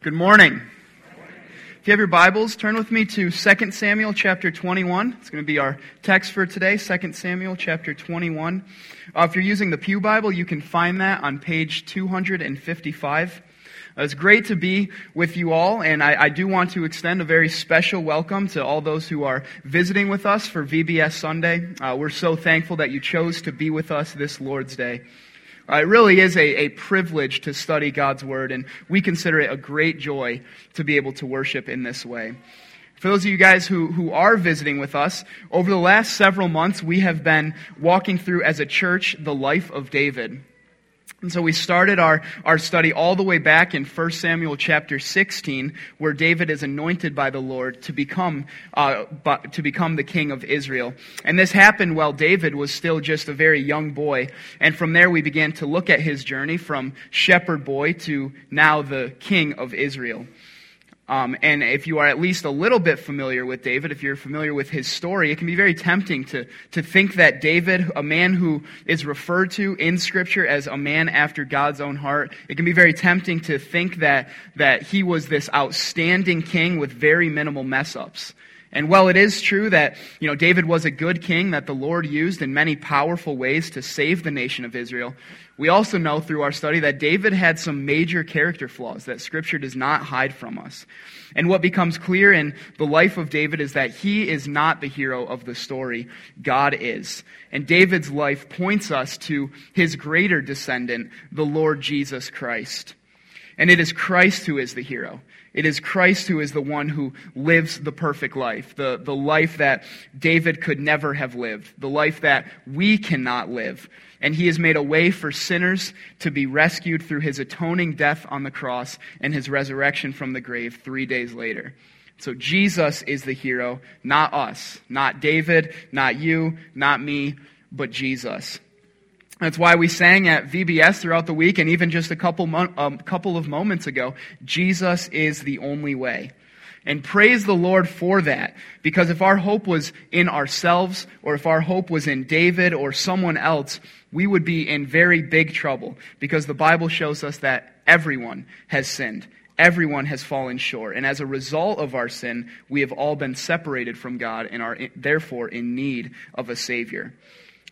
Good morning. If you have your Bibles, turn with me to 2 Samuel chapter 21. It's going to be our text for today, 2 Samuel chapter 21. Uh, if you're using the Pew Bible, you can find that on page 255. Uh, it's great to be with you all, and I, I, do want to extend a very special welcome to all those who are visiting with us for VBS Sunday. Uh, we're so thankful that you chose to be with us this Lord's Day. Uh, it really is a, a privilege to study God's Word, and we consider it a great joy to be able to worship in this way. For those of you guys who, who are visiting with us, over the last several months, we have been walking through as a church the life of David. And so we started our, our study all the way back in 1 Samuel chapter 16, where David is anointed by the Lord to become, uh, to become the king of Israel. And this happened while David was still just a very young boy. And from there we began to look at his journey from shepherd boy to now the king of Israel. Um, and if you are at least a little bit familiar with David, if you're familiar with his story, it can be very tempting to, to think that David, a man who is referred to in Scripture as a man after God's own heart, it can be very tempting to think that, that he was this outstanding king with very minimal mess ups. And while it is true that, you know, David was a good king that the Lord used in many powerful ways to save the nation of Israel, we also know through our study that David had some major character flaws that Scripture does not hide from us. And what becomes clear in the life of David is that he is not the hero of the story. God is. And David's life points us to his greater descendant, the Lord Jesus Christ. And it is Christ who is the hero. It is Christ who is the one who lives the perfect life, the, the life that David could never have lived, the life that we cannot live. And he has made a way for sinners to be rescued through his atoning death on the cross and his resurrection from the grave three days later. So Jesus is the hero, not us, not David, not you, not me, but Jesus. That's why we sang at VBS throughout the week and even just a couple, mo- um, couple of moments ago, Jesus is the only way. And praise the Lord for that. Because if our hope was in ourselves, or if our hope was in David or someone else, we would be in very big trouble. Because the Bible shows us that everyone has sinned. Everyone has fallen short. And as a result of our sin, we have all been separated from God and are therefore in need of a Savior.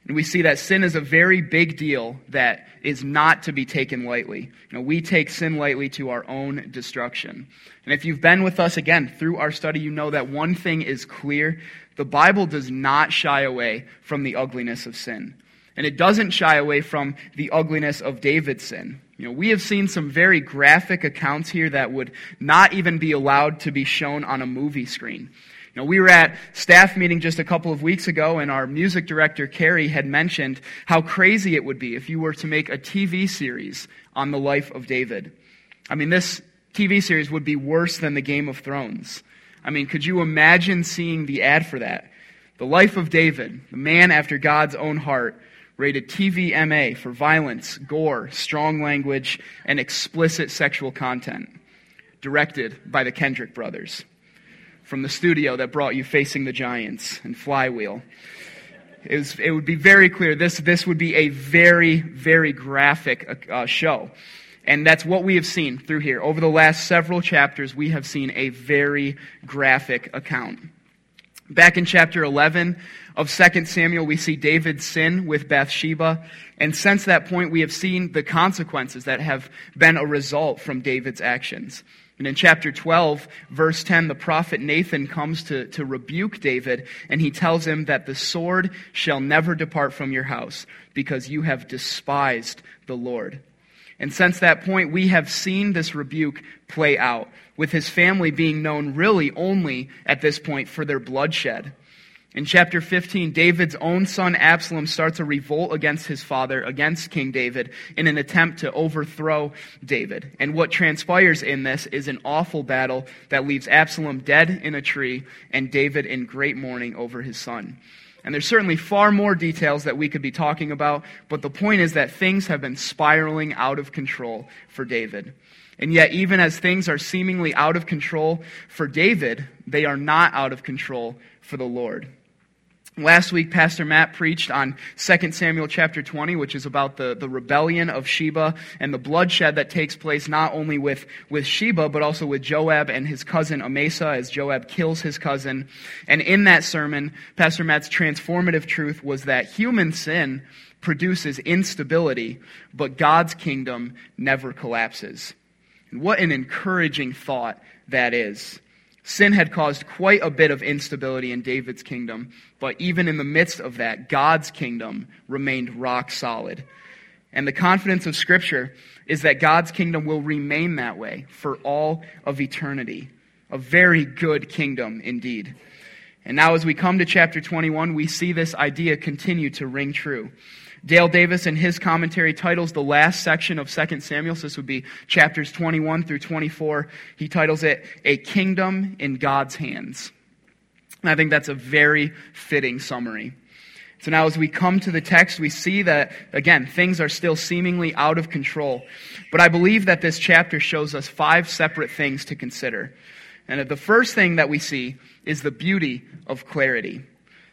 And we see that sin is a very big deal that is not to be taken lightly. You know, we take sin lightly to our own destruction. And if you've been with us again through our study, you know that one thing is clear. The Bible does not shy away from the ugliness of sin. And it doesn't shy away from the ugliness of David's sin. You know, we have seen some very graphic accounts here that would not even be allowed to be shown on a movie screen. Now, we were at staff meeting just a couple of weeks ago, and our music director, Carrie, had mentioned how crazy it would be if you were to make a TV series on the life of David. I mean, this TV series would be worse than the Game of Thrones. I mean, could you imagine seeing the ad for that? The life of David, the man after God's own heart, rated TVMA for violence, gore, strong language, and explicit sexual content. Directed by the Kendrick brothers from the studio that brought you Facing the Giants and Flywheel. It, was, it would be very clear this, this would be a very, very graphic uh, show. And that's what we have seen through here. Over the last several chapters, we have seen a very graphic account. Back in chapter 11 of 2 Samuel, we see David's sin with Bathsheba. And since that point, we have seen the consequences that have been a result from David's actions. And in chapter 12, verse 10, the prophet Nathan comes to, to rebuke David, and he tells him that the sword shall never depart from your house, because you have despised the Lord. And since that point, we have seen this rebuke play out, with his family being known really only at this point for their bloodshed. In chapter 15, David's own son Absalom starts a revolt against his father, against King David, in an attempt to overthrow David. And what transpires in this is an awful battle that leaves Absalom dead in a tree and David in great mourning over his son. And there's certainly far more details that we could be talking about, but the point is that things have been spiraling out of control for David. And yet, even as things are seemingly out of control for David, they are not out of control for the Lord. Last week, Pastor Matt preached on 2 Samuel chapter 20, which is about the, the rebellion of Sheba and the bloodshed that takes place not only with, with Sheba, but also with Joab and his cousin Amasa as Joab kills his cousin. And in that sermon, Pastor Matt's transformative truth was that human sin produces instability, but God's kingdom never collapses. And what an encouraging thought that is. Sin had caused quite a bit of instability in David's kingdom, but even in the midst of that, God's kingdom remained rock solid. And the confidence of Scripture is that God's kingdom will remain that way for all of eternity. A very good kingdom indeed. And now, as we come to chapter 21, we see this idea continue to ring true. Dale Davis, in his commentary, titles the last section of 2 Samuel, so this would be chapters 21 through 24. He titles it A Kingdom in God's Hands. And I think that's a very fitting summary. So now, as we come to the text, we see that, again, things are still seemingly out of control. But I believe that this chapter shows us five separate things to consider. And the first thing that we see is the beauty of clarity.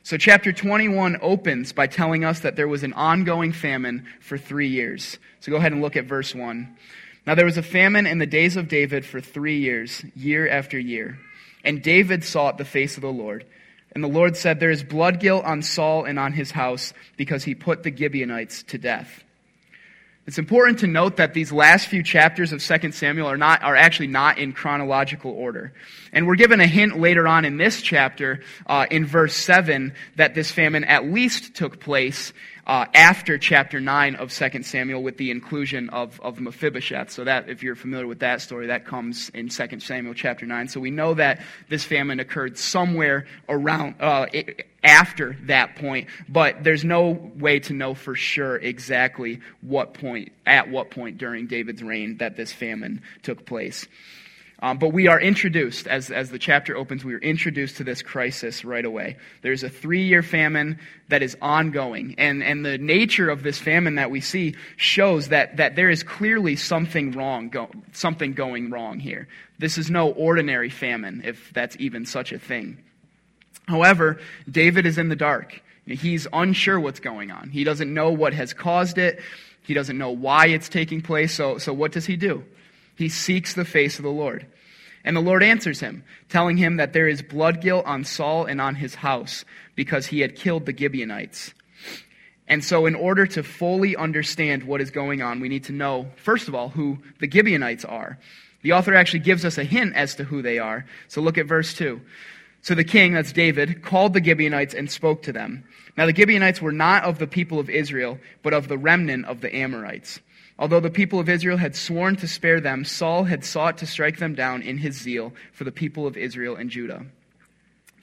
So, chapter 21 opens by telling us that there was an ongoing famine for three years. So, go ahead and look at verse 1. Now, there was a famine in the days of David for three years, year after year. And David sought the face of the Lord. And the Lord said, There is blood guilt on Saul and on his house because he put the Gibeonites to death. It's important to note that these last few chapters of 2 Samuel are not, are actually not in chronological order. And we're given a hint later on in this chapter, uh, in verse 7, that this famine at least took place uh, after chapter 9 of 2 Samuel with the inclusion of, of Mephibosheth. So that, if you're familiar with that story, that comes in 2 Samuel chapter 9. So we know that this famine occurred somewhere around, uh, after that point, but there's no way to know for sure exactly what point, at what point during David's reign that this famine took place. Um, but we are introduced, as, as the chapter opens, we are introduced to this crisis right away. There's a three year famine that is ongoing. And, and the nature of this famine that we see shows that, that there is clearly something wrong, go, something going wrong here. This is no ordinary famine, if that's even such a thing. However, David is in the dark. He's unsure what's going on. He doesn't know what has caused it. He doesn't know why it's taking place. So, so what does he do? He seeks the face of the Lord. And the Lord answers him, telling him that there is blood guilt on Saul and on his house because he had killed the Gibeonites. And so, in order to fully understand what is going on, we need to know, first of all, who the Gibeonites are. The author actually gives us a hint as to who they are. So, look at verse 2. So the king, that's David, called the Gibeonites and spoke to them. Now, the Gibeonites were not of the people of Israel, but of the remnant of the Amorites. Although the people of Israel had sworn to spare them, Saul had sought to strike them down in his zeal for the people of Israel and Judah.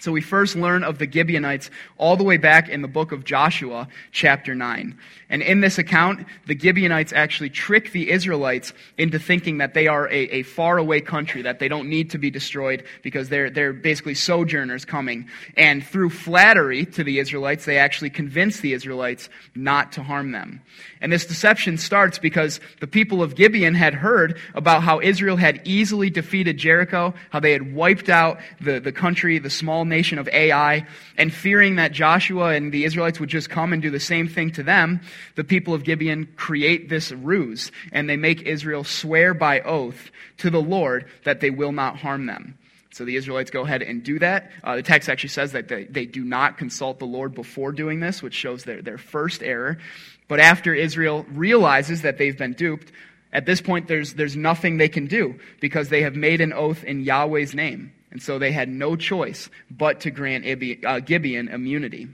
So we first learn of the Gibeonites all the way back in the book of Joshua, chapter 9. And in this account, the Gibeonites actually trick the Israelites into thinking that they are a, a faraway country, that they don't need to be destroyed because they're, they're basically sojourners coming. And through flattery to the Israelites, they actually convince the Israelites not to harm them. And this deception starts because the people of Gibeon had heard about how Israel had easily defeated Jericho, how they had wiped out the, the country, the small nation of Ai, and fearing that Joshua and the Israelites would just come and do the same thing to them, the people of Gibeon create this ruse, and they make Israel swear by oath to the Lord that they will not harm them. So the Israelites go ahead and do that. Uh, the text actually says that they, they do not consult the Lord before doing this, which shows their, their first error. But after Israel realizes that they've been duped, at this point there's, there's nothing they can do because they have made an oath in Yahweh's name. And so they had no choice but to grant uh, Gibeon immunity.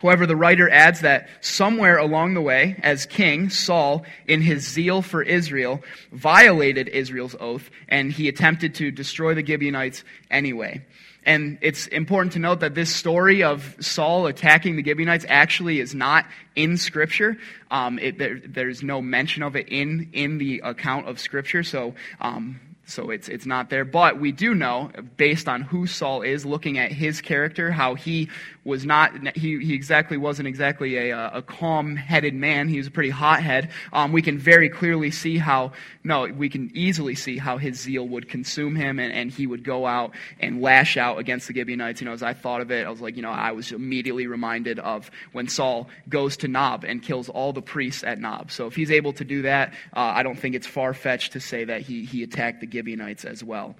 However, the writer adds that somewhere along the way, as king, Saul, in his zeal for Israel, violated Israel's oath and he attempted to destroy the Gibeonites anyway. And it's important to note that this story of Saul attacking the Gibeonites actually is not in Scripture. Um, it, there, there's no mention of it in, in the account of Scripture, so, um, so it's, it's not there. But we do know, based on who Saul is, looking at his character, how he was not, he, he exactly wasn't exactly a, a calm headed man. He was a pretty hothead. Um, we can very clearly see how, no, we can easily see how his zeal would consume him and, and he would go out and lash out against the Gibeonites. You know, as I thought of it, I was like, you know, I was immediately reminded of when Saul goes to Nob and kills all the priests at Nob. So if he's able to do that, uh, I don't think it's far fetched to say that he, he attacked the Gibeonites as well.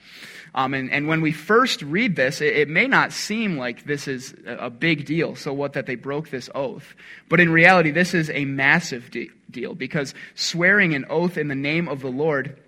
Um, and, and when we first read this, it, it, may not seem like this is a big deal. So, what, that they broke this oath. But in reality, this is a massive de- deal because swearing an oath in the name of the Lord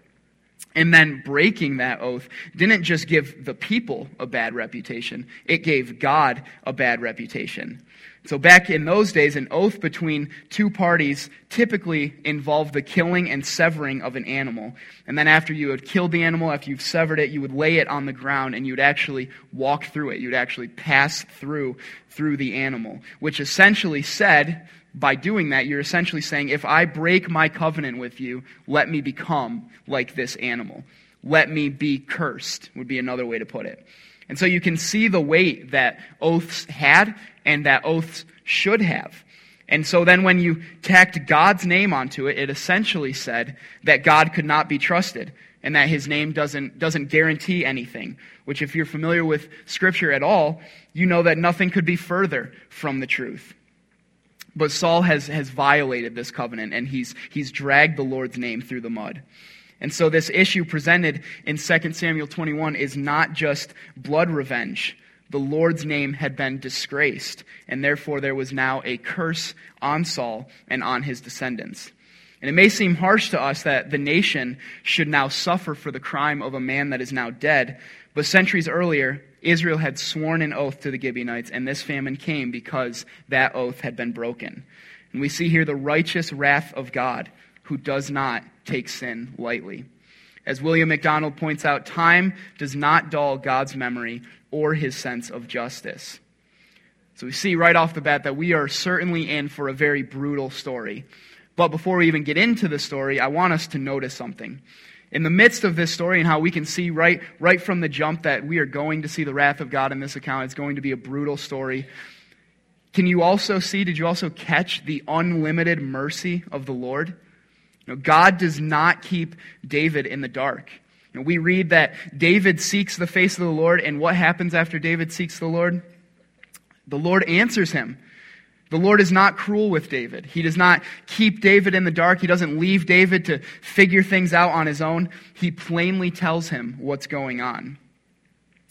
and then breaking that oath didn't just give the people a bad reputation, it gave God a bad reputation. So, back in those days, an oath between two parties typically involved the killing and severing of an animal. And then, after you had killed the animal, after you've severed it, you would lay it on the ground and you'd actually walk through it. You'd actually pass through, through the animal, which essentially said, by doing that, you're essentially saying, if I break my covenant with you, let me become like this animal. Let me be cursed, would be another way to put it. And so you can see the weight that oaths had and that oaths should have. And so then when you tacked God's name onto it, it essentially said that God could not be trusted and that his name doesn't, doesn't guarantee anything. Which, if you're familiar with Scripture at all, you know that nothing could be further from the truth. But Saul has, has violated this covenant and he's, he's dragged the Lord's name through the mud. And so this issue presented in 2 Samuel 21 is not just blood revenge. The Lord's name had been disgraced, and therefore there was now a curse on Saul and on his descendants. And it may seem harsh to us that the nation should now suffer for the crime of a man that is now dead, but centuries earlier, Israel had sworn an oath to the Gibeonites, and this famine came because that oath had been broken. And we see here the righteous wrath of God who does not take sin lightly. As William MacDonald points out, time does not dull God's memory or his sense of justice. So we see right off the bat that we are certainly in for a very brutal story. But before we even get into the story, I want us to notice something. In the midst of this story and how we can see right, right from the jump that we are going to see the wrath of God in this account, it's going to be a brutal story. Can you also see, did you also catch the unlimited mercy of the Lord? Know, God does not keep David in the dark. You know, we read that David seeks the face of the Lord, and what happens after David seeks the Lord? The Lord answers him. The Lord is not cruel with David. He does not keep David in the dark. He doesn't leave David to figure things out on his own. He plainly tells him what's going on.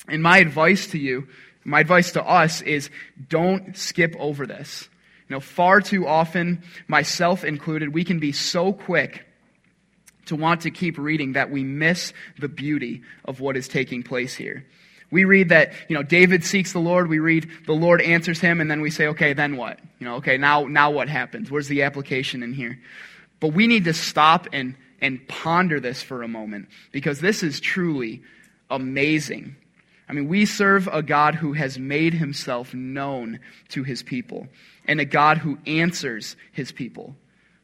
And my advice to you, my advice to us is don't skip over this. You know, far too often, myself included, we can be so quick to want to keep reading that we miss the beauty of what is taking place here. We read that, you know, David seeks the Lord. We read the Lord answers him, and then we say, okay, then what? You know, okay, now, now what happens? Where's the application in here? But we need to stop and, and ponder this for a moment because this is truly amazing. I mean, we serve a God who has made himself known to his people and a God who answers his people.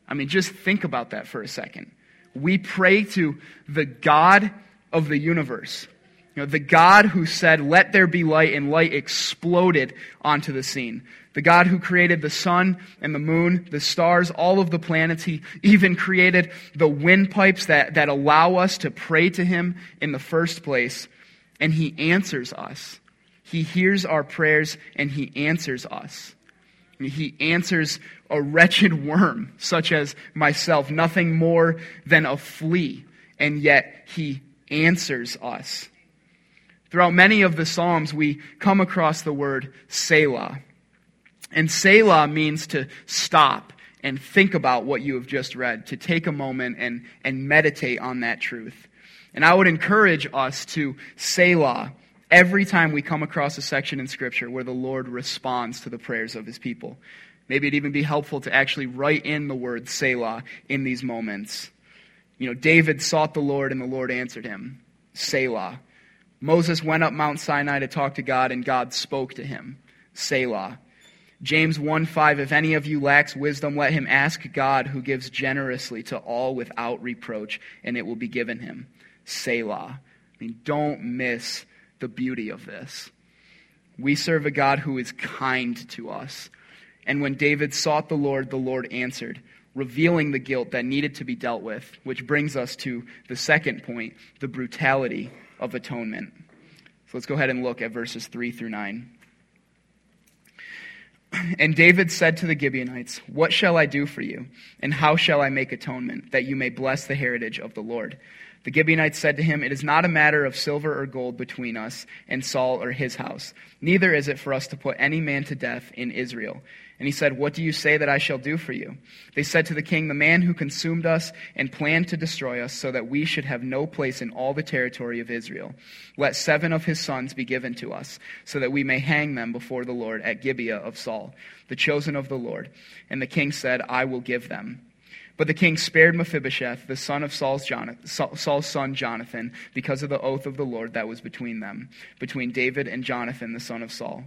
I mean, just think about that for a second. We pray to the God of the universe. You know, the God who said, Let there be light, and light exploded onto the scene. The God who created the sun and the moon, the stars, all of the planets. He even created the windpipes that, that allow us to pray to Him in the first place. And He answers us. He hears our prayers and He answers us. He answers a wretched worm, such as myself, nothing more than a flea, and yet he answers us. Throughout many of the Psalms, we come across the word Selah. And Selah means to stop and think about what you have just read, to take a moment and, and meditate on that truth. And I would encourage us to Selah every time we come across a section in Scripture where the Lord responds to the prayers of his people. Maybe it'd even be helpful to actually write in the word Selah in these moments. You know, David sought the Lord and the Lord answered him. Selah. Moses went up Mount Sinai to talk to God and God spoke to him. Selah. James 1 5, if any of you lacks wisdom, let him ask God who gives generously to all without reproach, and it will be given him. Selah. I mean, don't miss the beauty of this. We serve a God who is kind to us. And when David sought the Lord, the Lord answered, revealing the guilt that needed to be dealt with, which brings us to the second point the brutality of atonement. So let's go ahead and look at verses 3 through 9. And David said to the Gibeonites, What shall I do for you? And how shall I make atonement, that you may bless the heritage of the Lord? The Gibeonites said to him, It is not a matter of silver or gold between us and Saul or his house. Neither is it for us to put any man to death in Israel. And he said, What do you say that I shall do for you? They said to the king, The man who consumed us and planned to destroy us, so that we should have no place in all the territory of Israel. Let seven of his sons be given to us, so that we may hang them before the Lord at Gibeah of Saul, the chosen of the Lord. And the king said, I will give them. But the king spared Mephibosheth, the son of Saul's, Jonathan, Saul's, son Jonathan, because of the oath of the Lord that was between them, between David and Jonathan, the son of Saul.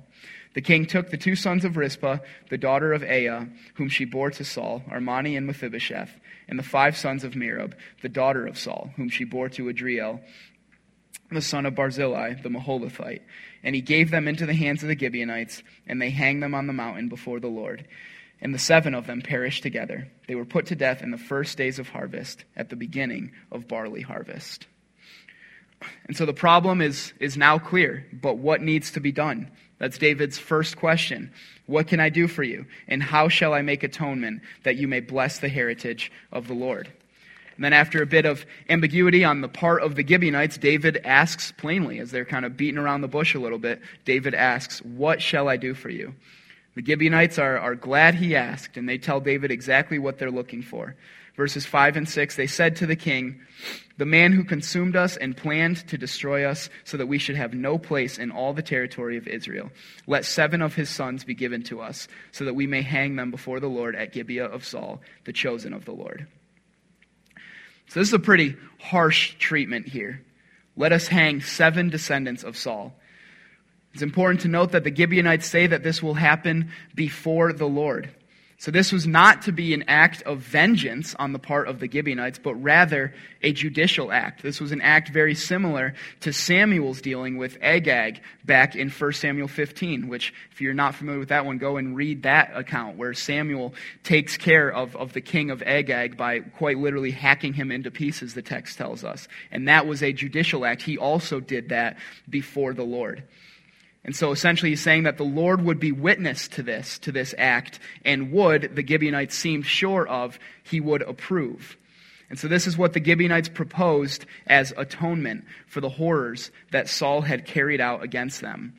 The king took the two sons of Rizpah, the daughter of Aiah, whom she bore to Saul, Armoni and Mephibosheth, and the five sons of Merab, the daughter of Saul, whom she bore to Adriel, the son of Barzillai, the Meholathite. And he gave them into the hands of the Gibeonites, and they hanged them on the mountain before the Lord and the seven of them perished together. They were put to death in the first days of harvest, at the beginning of barley harvest. And so the problem is, is now clear, but what needs to be done? That's David's first question. What can I do for you? And how shall I make atonement that you may bless the heritage of the Lord? And then, after a bit of ambiguity on the part of the Gibeonites, David asks plainly, as they're kind of beating around the bush a little bit, David asks, What shall I do for you? The Gibeonites are, are glad he asked, and they tell David exactly what they're looking for. Verses 5 and 6 They said to the king, The man who consumed us and planned to destroy us, so that we should have no place in all the territory of Israel, let seven of his sons be given to us, so that we may hang them before the Lord at Gibeah of Saul, the chosen of the Lord. So, this is a pretty harsh treatment here. Let us hang seven descendants of Saul. It's important to note that the Gibeonites say that this will happen before the Lord. So this was not to be an act of vengeance on the part of the Gibeonites, but rather a judicial act. This was an act very similar to Samuel's dealing with Agag back in 1 Samuel 15, which, if you're not familiar with that one, go and read that account where Samuel takes care of, of the king of Agag by quite literally hacking him into pieces, the text tells us. And that was a judicial act. He also did that before the Lord. And so essentially he's saying that the Lord would be witness to this, to this act, and would, the Gibeonites seemed sure of, he would approve. And so this is what the Gibeonites proposed as atonement for the horrors that Saul had carried out against them.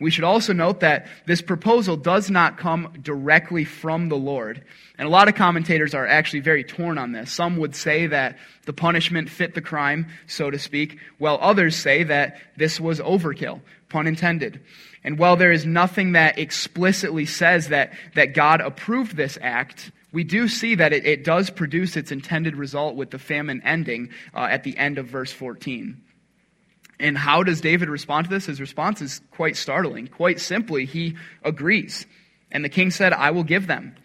We should also note that this proposal does not come directly from the Lord. And a lot of commentators are actually very torn on this. Some would say that the punishment fit the crime, so to speak, while others say that this was overkill, pun intended. And while there is nothing that explicitly says that, that God approved this act, we do see that it, it does produce its intended result with the famine ending uh, at the end of verse 14. And how does David respond to this? His response is quite startling. Quite simply, he agrees. And the king said, I will give them.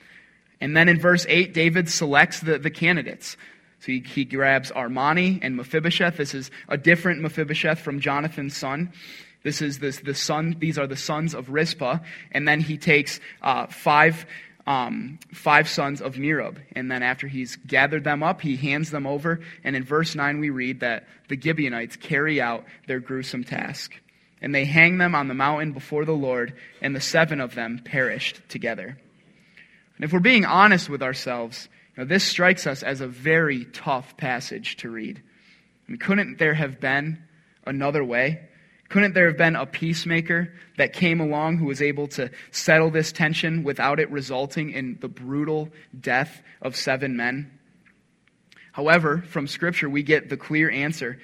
And then in verse 8, David selects the, the candidates. So he, he grabs Armoni and Mephibosheth. This is a different Mephibosheth from Jonathan's son. This is this, the son, these are the sons of Rizpah. And then he takes uh, five um, five sons of Merab. And then after he's gathered them up, he hands them over. And in verse 9, we read that the Gibeonites carry out their gruesome task. And they hang them on the mountain before the Lord, and the seven of them perished together. And if we're being honest with ourselves, you know, this strikes us as a very tough passage to read. I mean, couldn't there have been another way? Couldn't there have been a peacemaker that came along who was able to settle this tension without it resulting in the brutal death of seven men? However, from Scripture, we get the clear answer.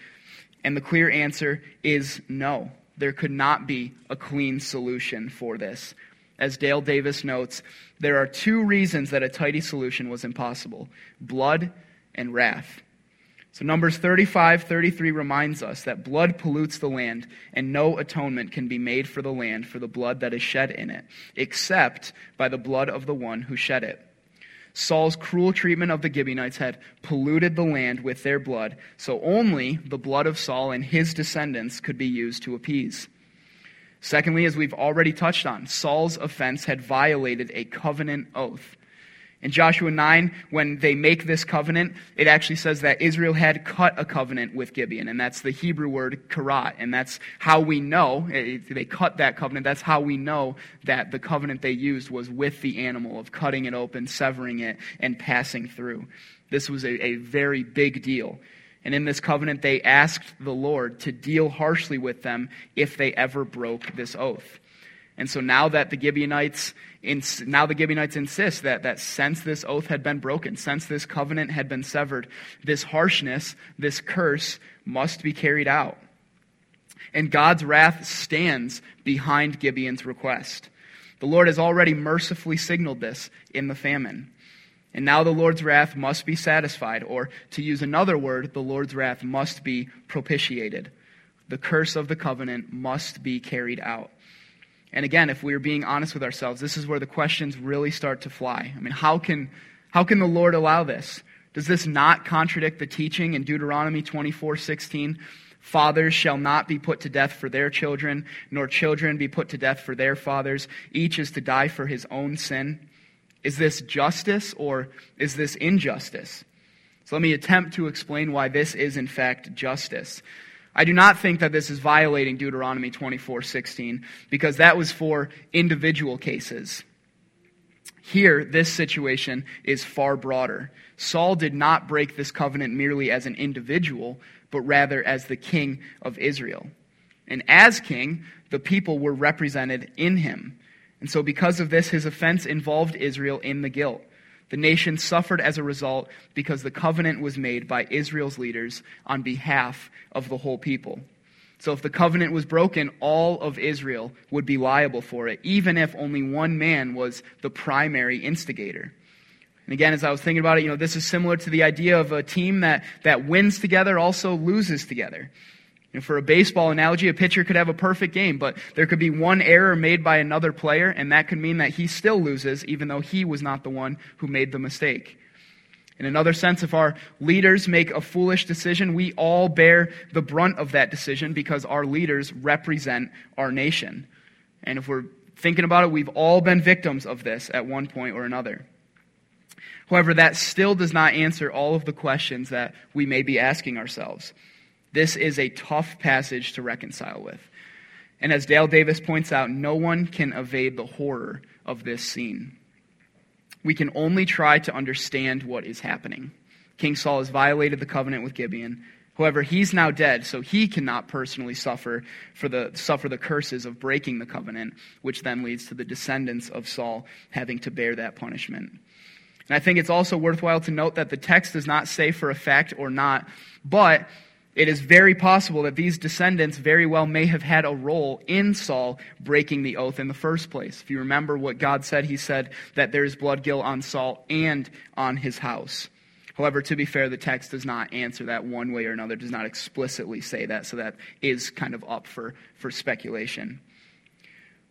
And the clear answer is no. There could not be a clean solution for this. As Dale Davis notes, there are two reasons that a tidy solution was impossible blood and wrath. So Numbers 35, 33 reminds us that blood pollutes the land, and no atonement can be made for the land for the blood that is shed in it, except by the blood of the one who shed it. Saul's cruel treatment of the Gibeonites had polluted the land with their blood, so only the blood of Saul and his descendants could be used to appease. Secondly, as we've already touched on, Saul's offense had violated a covenant oath. In Joshua 9, when they make this covenant, it actually says that Israel had cut a covenant with Gibeon, and that's the Hebrew word karat, and that's how we know, eh, they cut that covenant, that's how we know that the covenant they used was with the animal, of cutting it open, severing it, and passing through. This was a, a very big deal. And in this covenant, they asked the Lord to deal harshly with them if they ever broke this oath. And so now that the Gibeonites, now the Gibeonites insist that, that since this oath had been broken, since this covenant had been severed, this harshness, this curse must be carried out. And God's wrath stands behind Gibeon's request. The Lord has already mercifully signaled this in the famine. And now the Lord's wrath must be satisfied, or to use another word, the Lord's wrath must be propitiated. The curse of the covenant must be carried out. And again, if we are being honest with ourselves, this is where the questions really start to fly. I mean, how can, how can the Lord allow this? Does this not contradict the teaching in Deuteronomy 24 16? Fathers shall not be put to death for their children, nor children be put to death for their fathers. Each is to die for his own sin. Is this justice or is this injustice? So let me attempt to explain why this is, in fact, justice. I do not think that this is violating Deuteronomy 24:16 because that was for individual cases. Here, this situation is far broader. Saul did not break this covenant merely as an individual, but rather as the king of Israel. And as king, the people were represented in him. And so, because of this, his offense involved Israel in the guilt. The nation suffered as a result because the covenant was made by Israel's leaders on behalf of the whole people. So if the covenant was broken, all of Israel would be liable for it, even if only one man was the primary instigator. And again, as I was thinking about it, you know, this is similar to the idea of a team that, that wins together also loses together. For a baseball analogy, a pitcher could have a perfect game, but there could be one error made by another player, and that could mean that he still loses, even though he was not the one who made the mistake. In another sense, if our leaders make a foolish decision, we all bear the brunt of that decision because our leaders represent our nation. And if we're thinking about it, we've all been victims of this at one point or another. However, that still does not answer all of the questions that we may be asking ourselves. This is a tough passage to reconcile with. And as Dale Davis points out, no one can evade the horror of this scene. We can only try to understand what is happening. King Saul has violated the covenant with Gibeon. However, he's now dead, so he cannot personally suffer for the suffer the curses of breaking the covenant, which then leads to the descendants of Saul having to bear that punishment. And I think it's also worthwhile to note that the text does not say for a fact or not, but it is very possible that these descendants very well may have had a role in Saul breaking the oath in the first place. If you remember what God said, he said that there is blood guilt on Saul and on his house. However, to be fair, the text does not answer that one way or another, does not explicitly say that, so that is kind of up for, for speculation.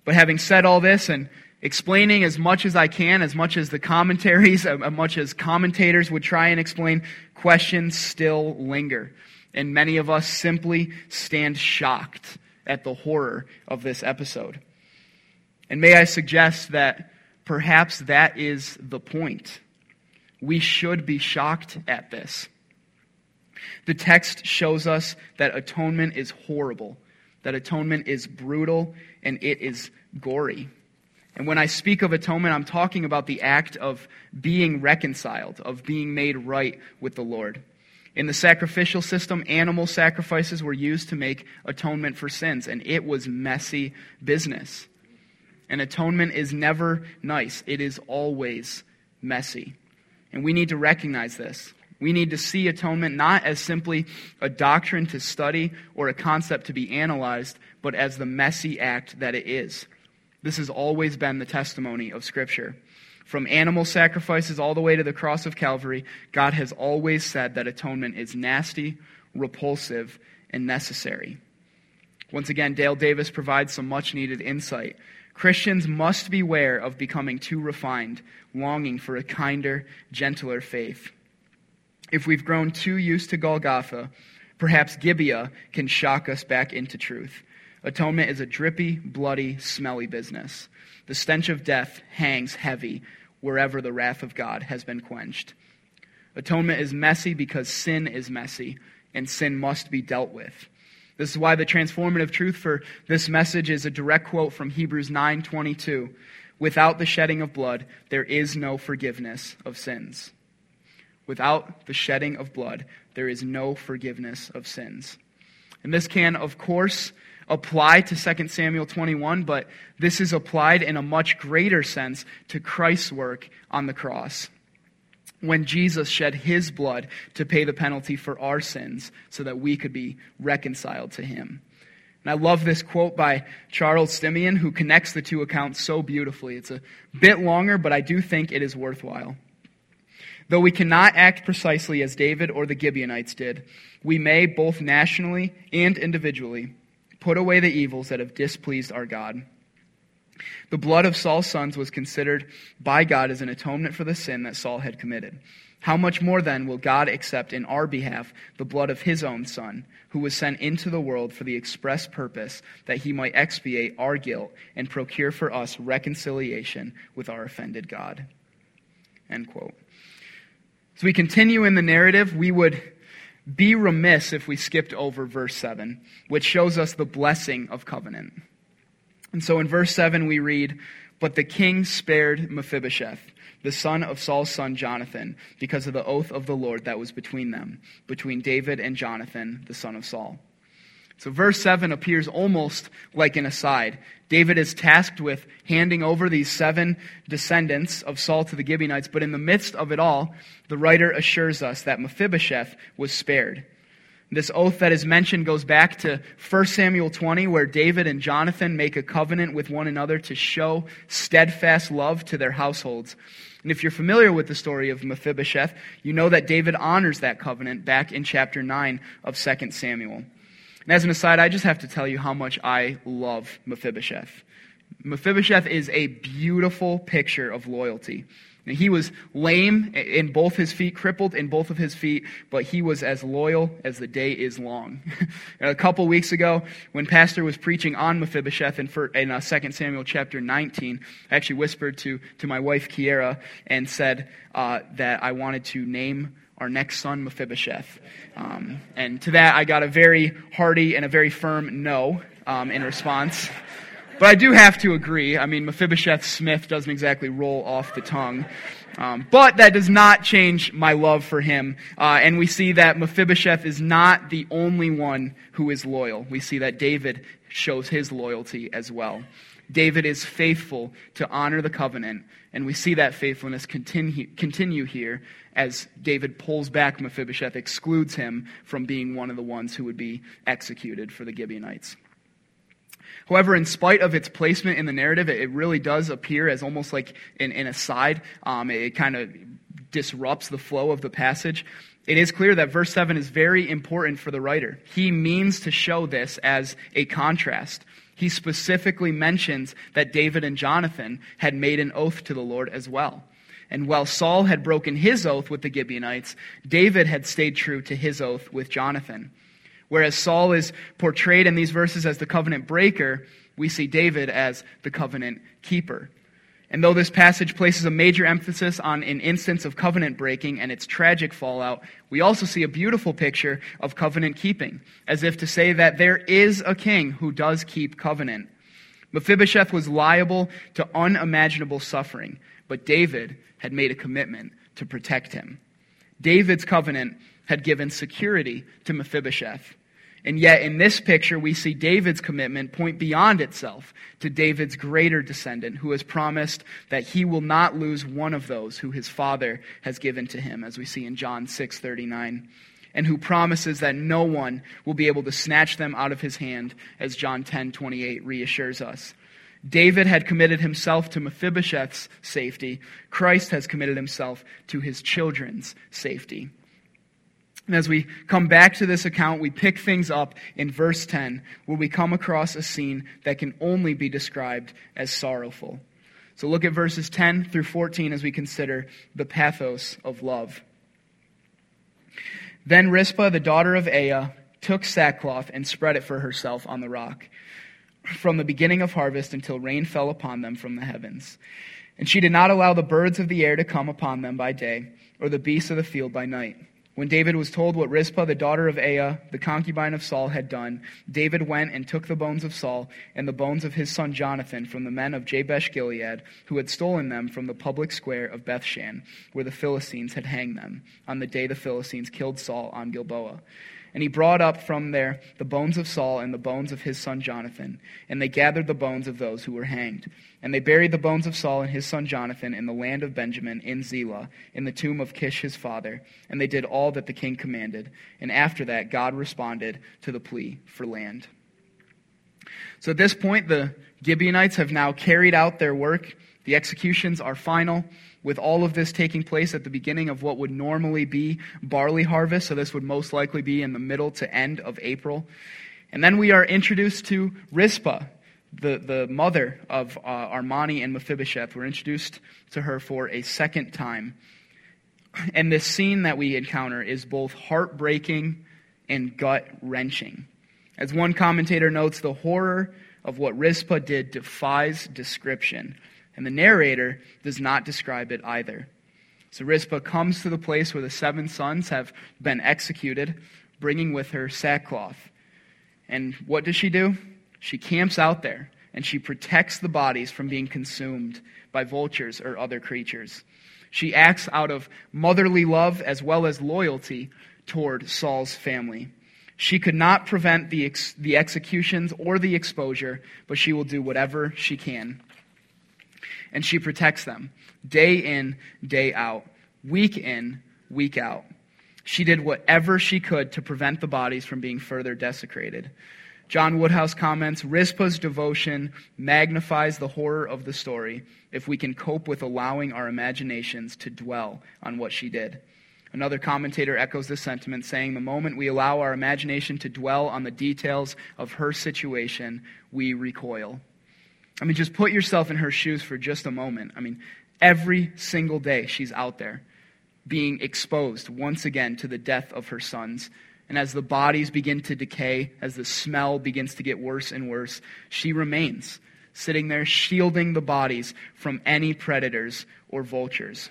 But having said all this and explaining as much as I can, as much as the commentaries, as much as commentators would try and explain, questions still linger. And many of us simply stand shocked at the horror of this episode. And may I suggest that perhaps that is the point. We should be shocked at this. The text shows us that atonement is horrible, that atonement is brutal, and it is gory. And when I speak of atonement, I'm talking about the act of being reconciled, of being made right with the Lord. In the sacrificial system, animal sacrifices were used to make atonement for sins, and it was messy business. And atonement is never nice, it is always messy. And we need to recognize this. We need to see atonement not as simply a doctrine to study or a concept to be analyzed, but as the messy act that it is. This has always been the testimony of Scripture. From animal sacrifices all the way to the cross of Calvary, God has always said that atonement is nasty, repulsive, and necessary. Once again, Dale Davis provides some much needed insight. Christians must beware of becoming too refined, longing for a kinder, gentler faith. If we've grown too used to Golgotha, perhaps Gibeah can shock us back into truth. Atonement is a drippy, bloody, smelly business. The stench of death hangs heavy wherever the wrath of God has been quenched. Atonement is messy because sin is messy, and sin must be dealt with. This is why the transformative truth for this message is a direct quote from Hebrews 9:22. Without the shedding of blood, there is no forgiveness of sins. Without the shedding of blood, there is no forgiveness of sins. And this can, of course, apply to 2 Samuel 21, but this is applied in a much greater sense to Christ's work on the cross. When Jesus shed his blood to pay the penalty for our sins so that we could be reconciled to him. And I love this quote by Charles Simeon, who connects the two accounts so beautifully. It's a bit longer, but I do think it is worthwhile. Though we cannot act precisely as David or the Gibeonites did, we may, both nationally and individually, put away the evils that have displeased our God. The blood of Saul's sons was considered by God as an atonement for the sin that Saul had committed. How much more then will God accept in our behalf the blood of his own Son, who was sent into the world for the express purpose that he might expiate our guilt and procure for us reconciliation with our offended God? End quote. As we continue in the narrative, we would be remiss if we skipped over verse 7, which shows us the blessing of covenant. And so in verse 7, we read, But the king spared Mephibosheth, the son of Saul's son Jonathan, because of the oath of the Lord that was between them, between David and Jonathan, the son of Saul. So verse 7 appears almost like an aside. David is tasked with handing over these seven descendants of Saul to the Gibeonites, but in the midst of it all, the writer assures us that Mephibosheth was spared. This oath that is mentioned goes back to 1 Samuel 20, where David and Jonathan make a covenant with one another to show steadfast love to their households. And if you're familiar with the story of Mephibosheth, you know that David honors that covenant back in chapter 9 of 2 Samuel. And as an aside, I just have to tell you how much I love Mephibosheth. Mephibosheth is a beautiful picture of loyalty. he was lame in both his feet, crippled in both of his feet, but he was as loyal as the day is long. a couple weeks ago, when Pastor was preaching on Mephibosheth in, in uh, 2 Samuel chapter 19, I actually whispered to, to my wife, Kiera, and said uh, that I wanted to name our next son, Mephibosheth. Um, and to that, I got a very hearty and a very firm no um, in response. But I do have to agree. I mean, Mephibosheth Smith doesn't exactly roll off the tongue. Um, but that does not change my love for him. Uh, and we see that Mephibosheth is not the only one who is loyal. We see that David shows his loyalty as well. David is faithful to honor the covenant, and we see that faithfulness continue, continue here as David pulls back Mephibosheth, excludes him from being one of the ones who would be executed for the Gibeonites. However, in spite of its placement in the narrative, it really does appear as almost like an, an aside. Um, it kind of disrupts the flow of the passage. It is clear that verse 7 is very important for the writer. He means to show this as a contrast he specifically mentions that David and Jonathan had made an oath to the Lord as well. And while Saul had broken his oath with the Gibeonites, David had stayed true to his oath with Jonathan. Whereas Saul is portrayed in these verses as the covenant breaker, we see David as the covenant keeper. And though this passage places a major emphasis on an instance of covenant breaking and its tragic fallout, we also see a beautiful picture of covenant keeping, as if to say that there is a king who does keep covenant. Mephibosheth was liable to unimaginable suffering, but David had made a commitment to protect him. David's covenant had given security to Mephibosheth. And yet, in this picture, we see David's commitment point beyond itself to David's greater descendant, who has promised that he will not lose one of those who his father has given to him, as we see in John 6:39, and who promises that no one will be able to snatch them out of his hand, as John 10:28 reassures us. David had committed himself to Mephibosheth's safety. Christ has committed himself to his children's safety. And as we come back to this account, we pick things up in verse 10, where we come across a scene that can only be described as sorrowful. So look at verses 10 through 14 as we consider the pathos of love. Then Rizpah, the daughter of Aiah, took sackcloth and spread it for herself on the rock. from the beginning of harvest until rain fell upon them from the heavens. And she did not allow the birds of the air to come upon them by day, or the beasts of the field by night. When David was told what Rizpah, the daughter of Aiah, the concubine of Saul, had done, David went and took the bones of Saul and the bones of his son Jonathan from the men of Jabesh Gilead, who had stolen them from the public square of Bethshan, where the Philistines had hanged them, on the day the Philistines killed Saul on Gilboa. And he brought up from there the bones of Saul and the bones of his son Jonathan. And they gathered the bones of those who were hanged. And they buried the bones of Saul and his son Jonathan in the land of Benjamin in Zelah, in the tomb of Kish his father. And they did all that the king commanded. And after that, God responded to the plea for land. So at this point, the Gibeonites have now carried out their work. The executions are final with all of this taking place at the beginning of what would normally be barley harvest. So this would most likely be in the middle to end of April. And then we are introduced to Rizpah, the, the mother of uh, Armoni and Mephibosheth. We're introduced to her for a second time. And this scene that we encounter is both heartbreaking and gut wrenching. As one commentator notes, the horror of what Rizpah did defies description. And the narrator does not describe it either. So Rizpah comes to the place where the seven sons have been executed, bringing with her sackcloth. And what does she do? She camps out there and she protects the bodies from being consumed by vultures or other creatures. She acts out of motherly love as well as loyalty toward Saul's family. She could not prevent the, ex- the executions or the exposure, but she will do whatever she can and she protects them day in, day out, week in, week out. She did whatever she could to prevent the bodies from being further desecrated. John Woodhouse comments Rizpah's devotion magnifies the horror of the story if we can cope with allowing our imaginations to dwell on what she did. Another commentator echoes this sentiment, saying, The moment we allow our imagination to dwell on the details of her situation, we recoil. I mean, just put yourself in her shoes for just a moment. I mean, every single day she's out there being exposed once again to the death of her sons. And as the bodies begin to decay, as the smell begins to get worse and worse, she remains sitting there shielding the bodies from any predators or vultures.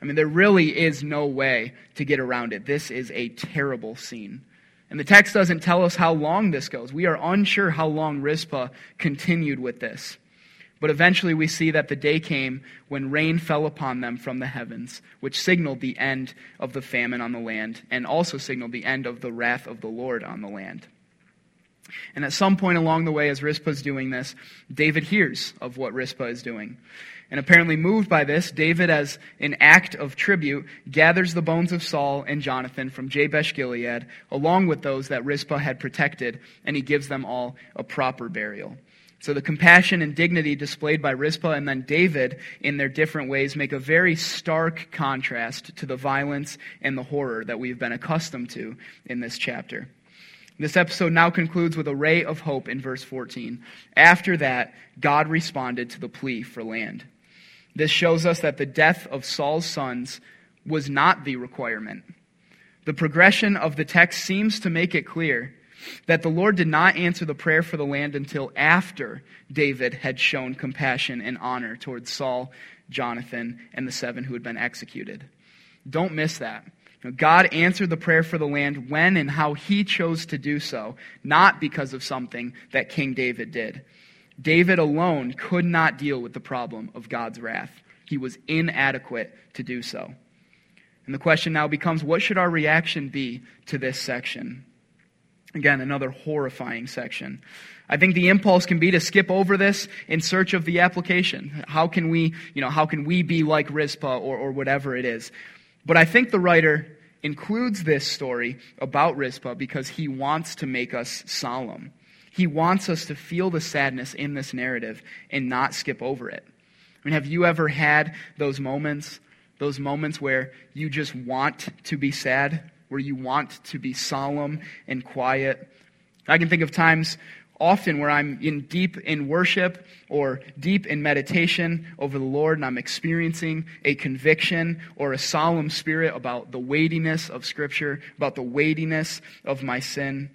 I mean, there really is no way to get around it. This is a terrible scene. And the text doesn't tell us how long this goes. We are unsure how long Rizpah continued with this. But eventually we see that the day came when rain fell upon them from the heavens, which signaled the end of the famine on the land, and also signaled the end of the wrath of the Lord on the land. And at some point along the way, as Rizpah is doing this, David hears of what Rizpah is doing. And apparently, moved by this, David, as an act of tribute, gathers the bones of Saul and Jonathan from Jabesh Gilead, along with those that Rizpah had protected, and he gives them all a proper burial. So the compassion and dignity displayed by Rizpah and then David in their different ways make a very stark contrast to the violence and the horror that we've been accustomed to in this chapter. This episode now concludes with a ray of hope in verse 14. After that, God responded to the plea for land. This shows us that the death of Saul's sons was not the requirement. The progression of the text seems to make it clear that the Lord did not answer the prayer for the land until after David had shown compassion and honor towards Saul, Jonathan, and the seven who had been executed. Don't miss that. God answered the prayer for the land when and how he chose to do so, not because of something that King David did. David alone could not deal with the problem of God's wrath. He was inadequate to do so. And the question now becomes what should our reaction be to this section? Again, another horrifying section. I think the impulse can be to skip over this in search of the application. How can we, you know, how can we be like Rizpah or, or whatever it is? But I think the writer includes this story about Rizpah because he wants to make us solemn. He wants us to feel the sadness in this narrative and not skip over it. I mean, have you ever had those moments, those moments where you just want to be sad? where you want to be solemn and quiet. I can think of times often where I'm in deep in worship or deep in meditation over the Lord and I'm experiencing a conviction or a solemn spirit about the weightiness of Scripture, about the weightiness of my sin.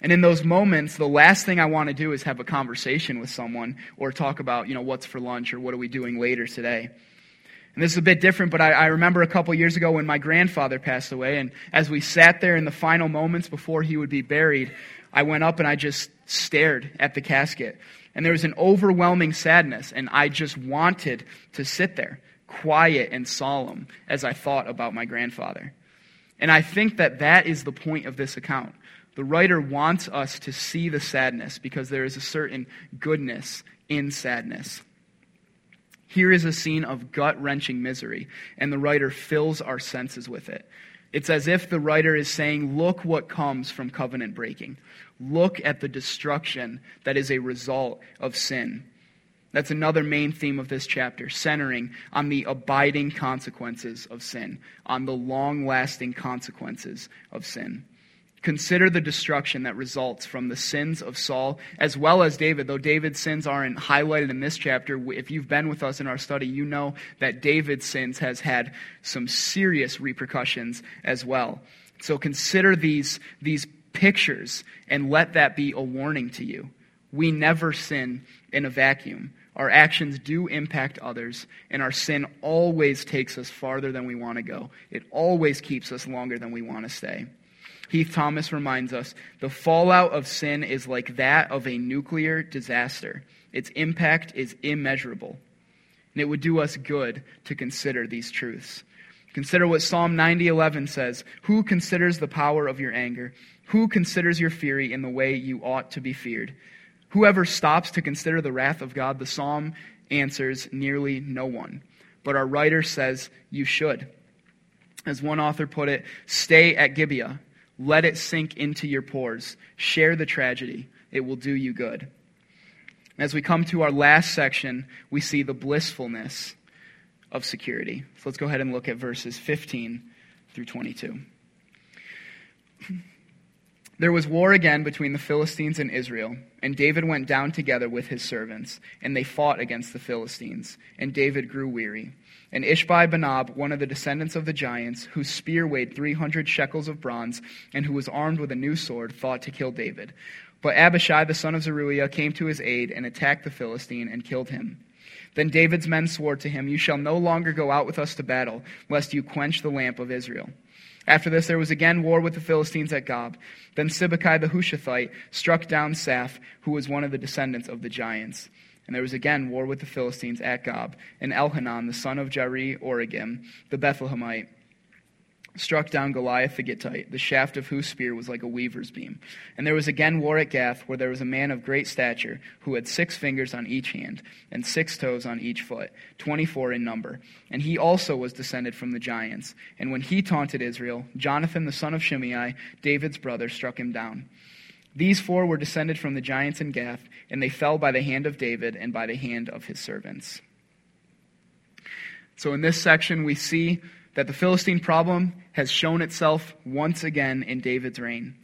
And in those moments, the last thing I want to do is have a conversation with someone or talk about, you know, what's for lunch or what are we doing later today. And this is a bit different, but I, I remember a couple years ago when my grandfather passed away, and as we sat there in the final moments before he would be buried, I went up and I just stared at the casket. And there was an overwhelming sadness, and I just wanted to sit there, quiet and solemn, as I thought about my grandfather. And I think that that is the point of this account. The writer wants us to see the sadness because there is a certain goodness in sadness. Here is a scene of gut wrenching misery, and the writer fills our senses with it. It's as if the writer is saying, Look what comes from covenant breaking. Look at the destruction that is a result of sin. That's another main theme of this chapter, centering on the abiding consequences of sin, on the long lasting consequences of sin. Consider the destruction that results from the sins of Saul as well as David. Though David's sins aren't highlighted in this chapter, if you've been with us in our study, you know that David's sins has had some serious repercussions as well. So consider these, these pictures and let that be a warning to you. We never sin in a vacuum. Our actions do impact others, and our sin always takes us farther than we want to go. It always keeps us longer than we want to stay. Heath Thomas reminds us the fallout of sin is like that of a nuclear disaster. Its impact is immeasurable. And it would do us good to consider these truths. Consider what Psalm 90:11 says, "Who considers the power of your anger? Who considers your fury in the way you ought to be feared? Whoever stops to consider the wrath of God?" The psalm answers nearly no one. But our writer says you should. As one author put it, stay at Gibeah let it sink into your pores. Share the tragedy. It will do you good. As we come to our last section, we see the blissfulness of security. So let's go ahead and look at verses 15 through 22. There was war again between the Philistines and Israel, and David went down together with his servants, and they fought against the Philistines, and David grew weary. And Ishbi Benob, one of the descendants of the giants, whose spear weighed 300 shekels of bronze, and who was armed with a new sword, thought to kill David. But Abishai, the son of Zeruiah, came to his aid and attacked the Philistine and killed him. Then David's men swore to him, You shall no longer go out with us to battle, lest you quench the lamp of Israel. After this, there was again war with the Philistines at Gob. Then Sibbecai the Hushathite struck down Saph, who was one of the descendants of the giants. And there was again war with the Philistines at Gob, and Elhanan, the son of Jaare-Oregim, the Bethlehemite, struck down Goliath the Gittite, the shaft of whose spear was like a weaver's beam. And there was again war at Gath, where there was a man of great stature, who had six fingers on each hand, and six toes on each foot, twenty four in number. And he also was descended from the giants. And when he taunted Israel, Jonathan the son of Shimei, David's brother, struck him down. These four were descended from the giants in Gath, and they fell by the hand of David and by the hand of his servants. So in this section, we see that the Philistine problem has shown itself once again in David's reign.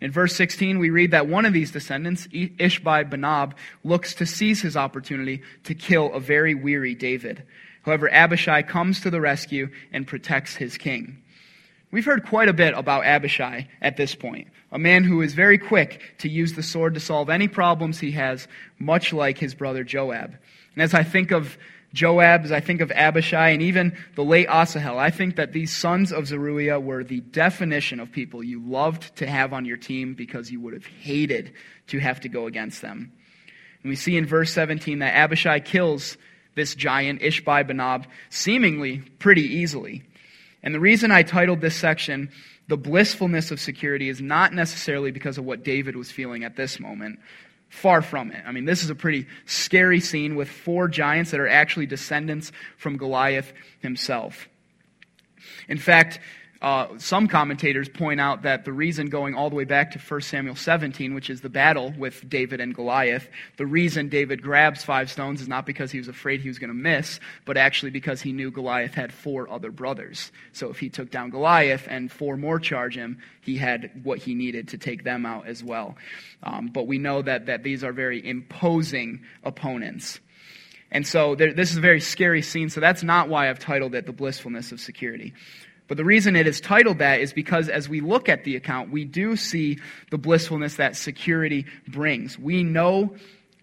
In verse 16, we read that one of these descendants, Ishbi Benob, looks to seize his opportunity to kill a very weary David. However, Abishai comes to the rescue and protects his king. We've heard quite a bit about Abishai at this point, a man who is very quick to use the sword to solve any problems he has, much like his brother Joab. And as I think of Joab, as I think of Abishai, and even the late Asahel, I think that these sons of Zeruiah were the definition of people you loved to have on your team because you would have hated to have to go against them. And we see in verse 17 that Abishai kills this giant, Ishbi Benob, seemingly pretty easily. And the reason I titled this section, The Blissfulness of Security, is not necessarily because of what David was feeling at this moment. Far from it. I mean, this is a pretty scary scene with four giants that are actually descendants from Goliath himself. In fact, uh, some commentators point out that the reason going all the way back to 1 Samuel 17, which is the battle with David and Goliath, the reason David grabs five stones is not because he was afraid he was going to miss, but actually because he knew Goliath had four other brothers. So if he took down Goliath and four more charge him, he had what he needed to take them out as well. Um, but we know that, that these are very imposing opponents. And so there, this is a very scary scene, so that's not why I've titled it The Blissfulness of Security. But the reason it is titled that is because as we look at the account, we do see the blissfulness that security brings. We know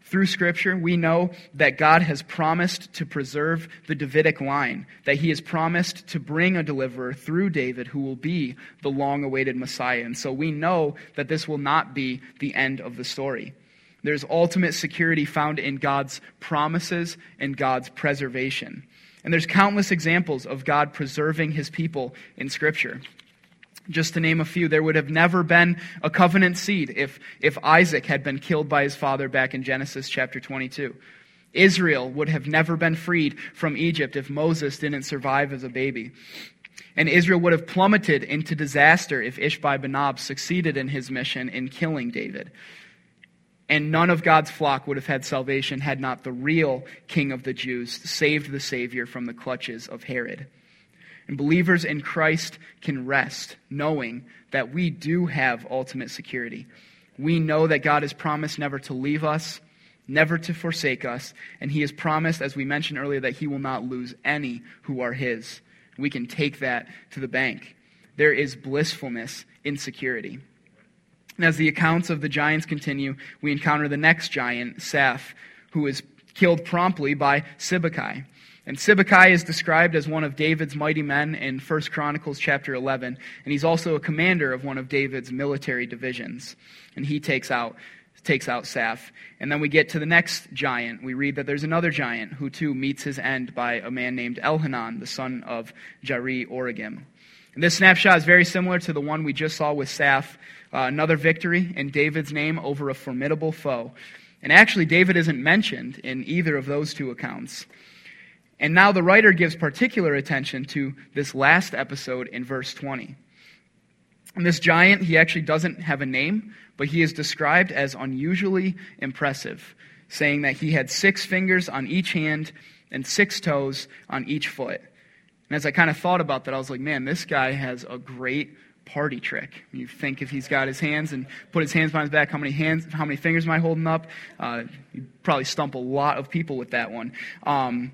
through Scripture, we know that God has promised to preserve the Davidic line, that He has promised to bring a deliverer through David who will be the long awaited Messiah. And so we know that this will not be the end of the story. There's ultimate security found in God's promises and God's preservation. And there's countless examples of God preserving His people in Scripture. Just to name a few, there would have never been a covenant seed if, if Isaac had been killed by his father back in Genesis chapter 22. Israel would have never been freed from Egypt if Moses didn't survive as a baby. And Israel would have plummeted into disaster if Ishbi Benob succeeded in his mission in killing David. And none of God's flock would have had salvation had not the real king of the Jews saved the Savior from the clutches of Herod. And believers in Christ can rest knowing that we do have ultimate security. We know that God has promised never to leave us, never to forsake us, and He has promised, as we mentioned earlier, that He will not lose any who are His. We can take that to the bank. There is blissfulness in security. And as the accounts of the giants continue, we encounter the next giant, Saph, who is killed promptly by Sibbecai. And Sibbecai is described as one of David's mighty men in 1 Chronicles chapter 11, and he's also a commander of one of David's military divisions. And he takes out takes out Saph. And then we get to the next giant. We read that there's another giant who too meets his end by a man named Elhanan, the son of Jaare-Oregim. And this snapshot is very similar to the one we just saw with Saph, uh, another victory in David's name over a formidable foe. And actually, David isn't mentioned in either of those two accounts. And now the writer gives particular attention to this last episode in verse 20. And this giant, he actually doesn't have a name, but he is described as unusually impressive, saying that he had six fingers on each hand and six toes on each foot. And as I kind of thought about that, I was like, man, this guy has a great party trick. You think if he's got his hands and put his hands behind his back, how many hands, how many fingers am I holding up? Uh, you probably stump a lot of people with that one. Um,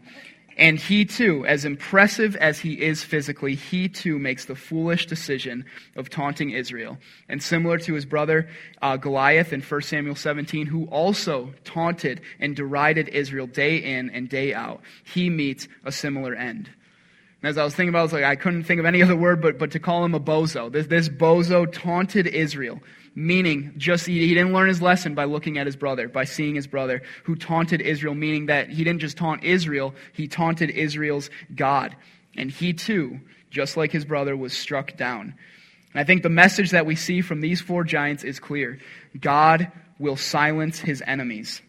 and he too, as impressive as he is physically, he too makes the foolish decision of taunting Israel. And similar to his brother uh, Goliath in 1 Samuel 17, who also taunted and derided Israel day in and day out, he meets a similar end. And as I was thinking about it, I like, I couldn't think of any other word but, but to call him a bozo. This, this bozo taunted Israel meaning just he, he didn't learn his lesson by looking at his brother, by seeing his brother who taunted Israel, meaning that he didn't just taunt Israel, he taunted Israel's God. And he too, just like his brother, was struck down. And I think the message that we see from these four giants is clear God will silence his enemies.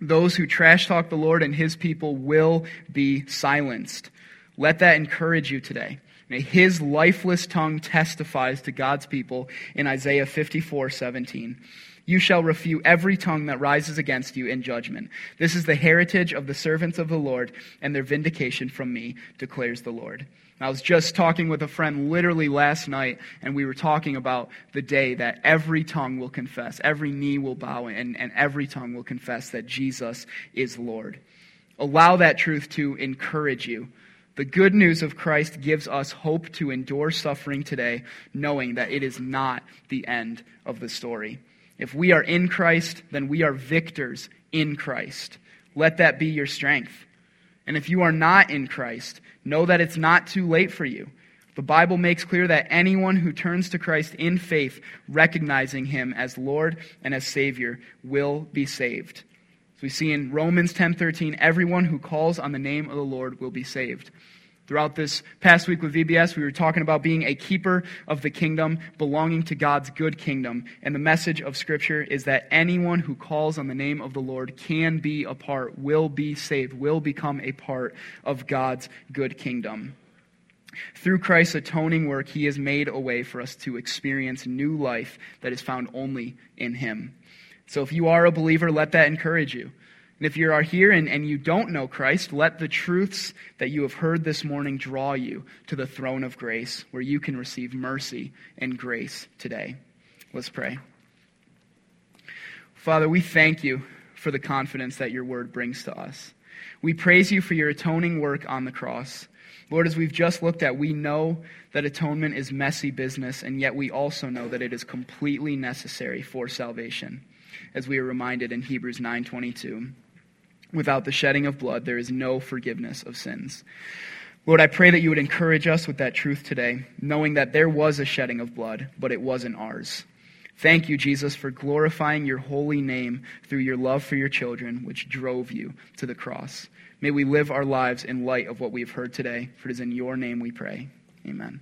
Those who trash talk the Lord and his people will be silenced. Let that encourage you today. His lifeless tongue testifies to God's people in Isaiah 54 17. You shall refute every tongue that rises against you in judgment. This is the heritage of the servants of the Lord, and their vindication from me, declares the Lord. I was just talking with a friend literally last night, and we were talking about the day that every tongue will confess, every knee will bow, and, and every tongue will confess that Jesus is Lord. Allow that truth to encourage you the good news of Christ gives us hope to endure suffering today, knowing that it is not the end of the story. If we are in Christ, then we are victors in Christ. Let that be your strength. And if you are not in Christ, know that it's not too late for you. The Bible makes clear that anyone who turns to Christ in faith, recognizing him as Lord and as Savior, will be saved. So we see in Romans 10:13, everyone who calls on the name of the Lord will be saved. Throughout this past week with VBS, we were talking about being a keeper of the kingdom, belonging to God's good kingdom. And the message of Scripture is that anyone who calls on the name of the Lord can be a part, will be saved, will become a part of God's good kingdom. Through Christ's atoning work, He has made a way for us to experience new life that is found only in Him. So if you are a believer, let that encourage you. And if you are here and, and you don't know Christ, let the truths that you have heard this morning draw you to the throne of grace where you can receive mercy and grace today. Let's pray. Father, we thank you for the confidence that your word brings to us. We praise you for your atoning work on the cross. Lord, as we've just looked at, we know that atonement is messy business, and yet we also know that it is completely necessary for salvation, as we are reminded in Hebrews 9:22. Without the shedding of blood, there is no forgiveness of sins. Lord, I pray that you would encourage us with that truth today, knowing that there was a shedding of blood, but it wasn't ours. Thank you, Jesus, for glorifying your holy name through your love for your children, which drove you to the cross. May we live our lives in light of what we have heard today, for it is in your name we pray. Amen.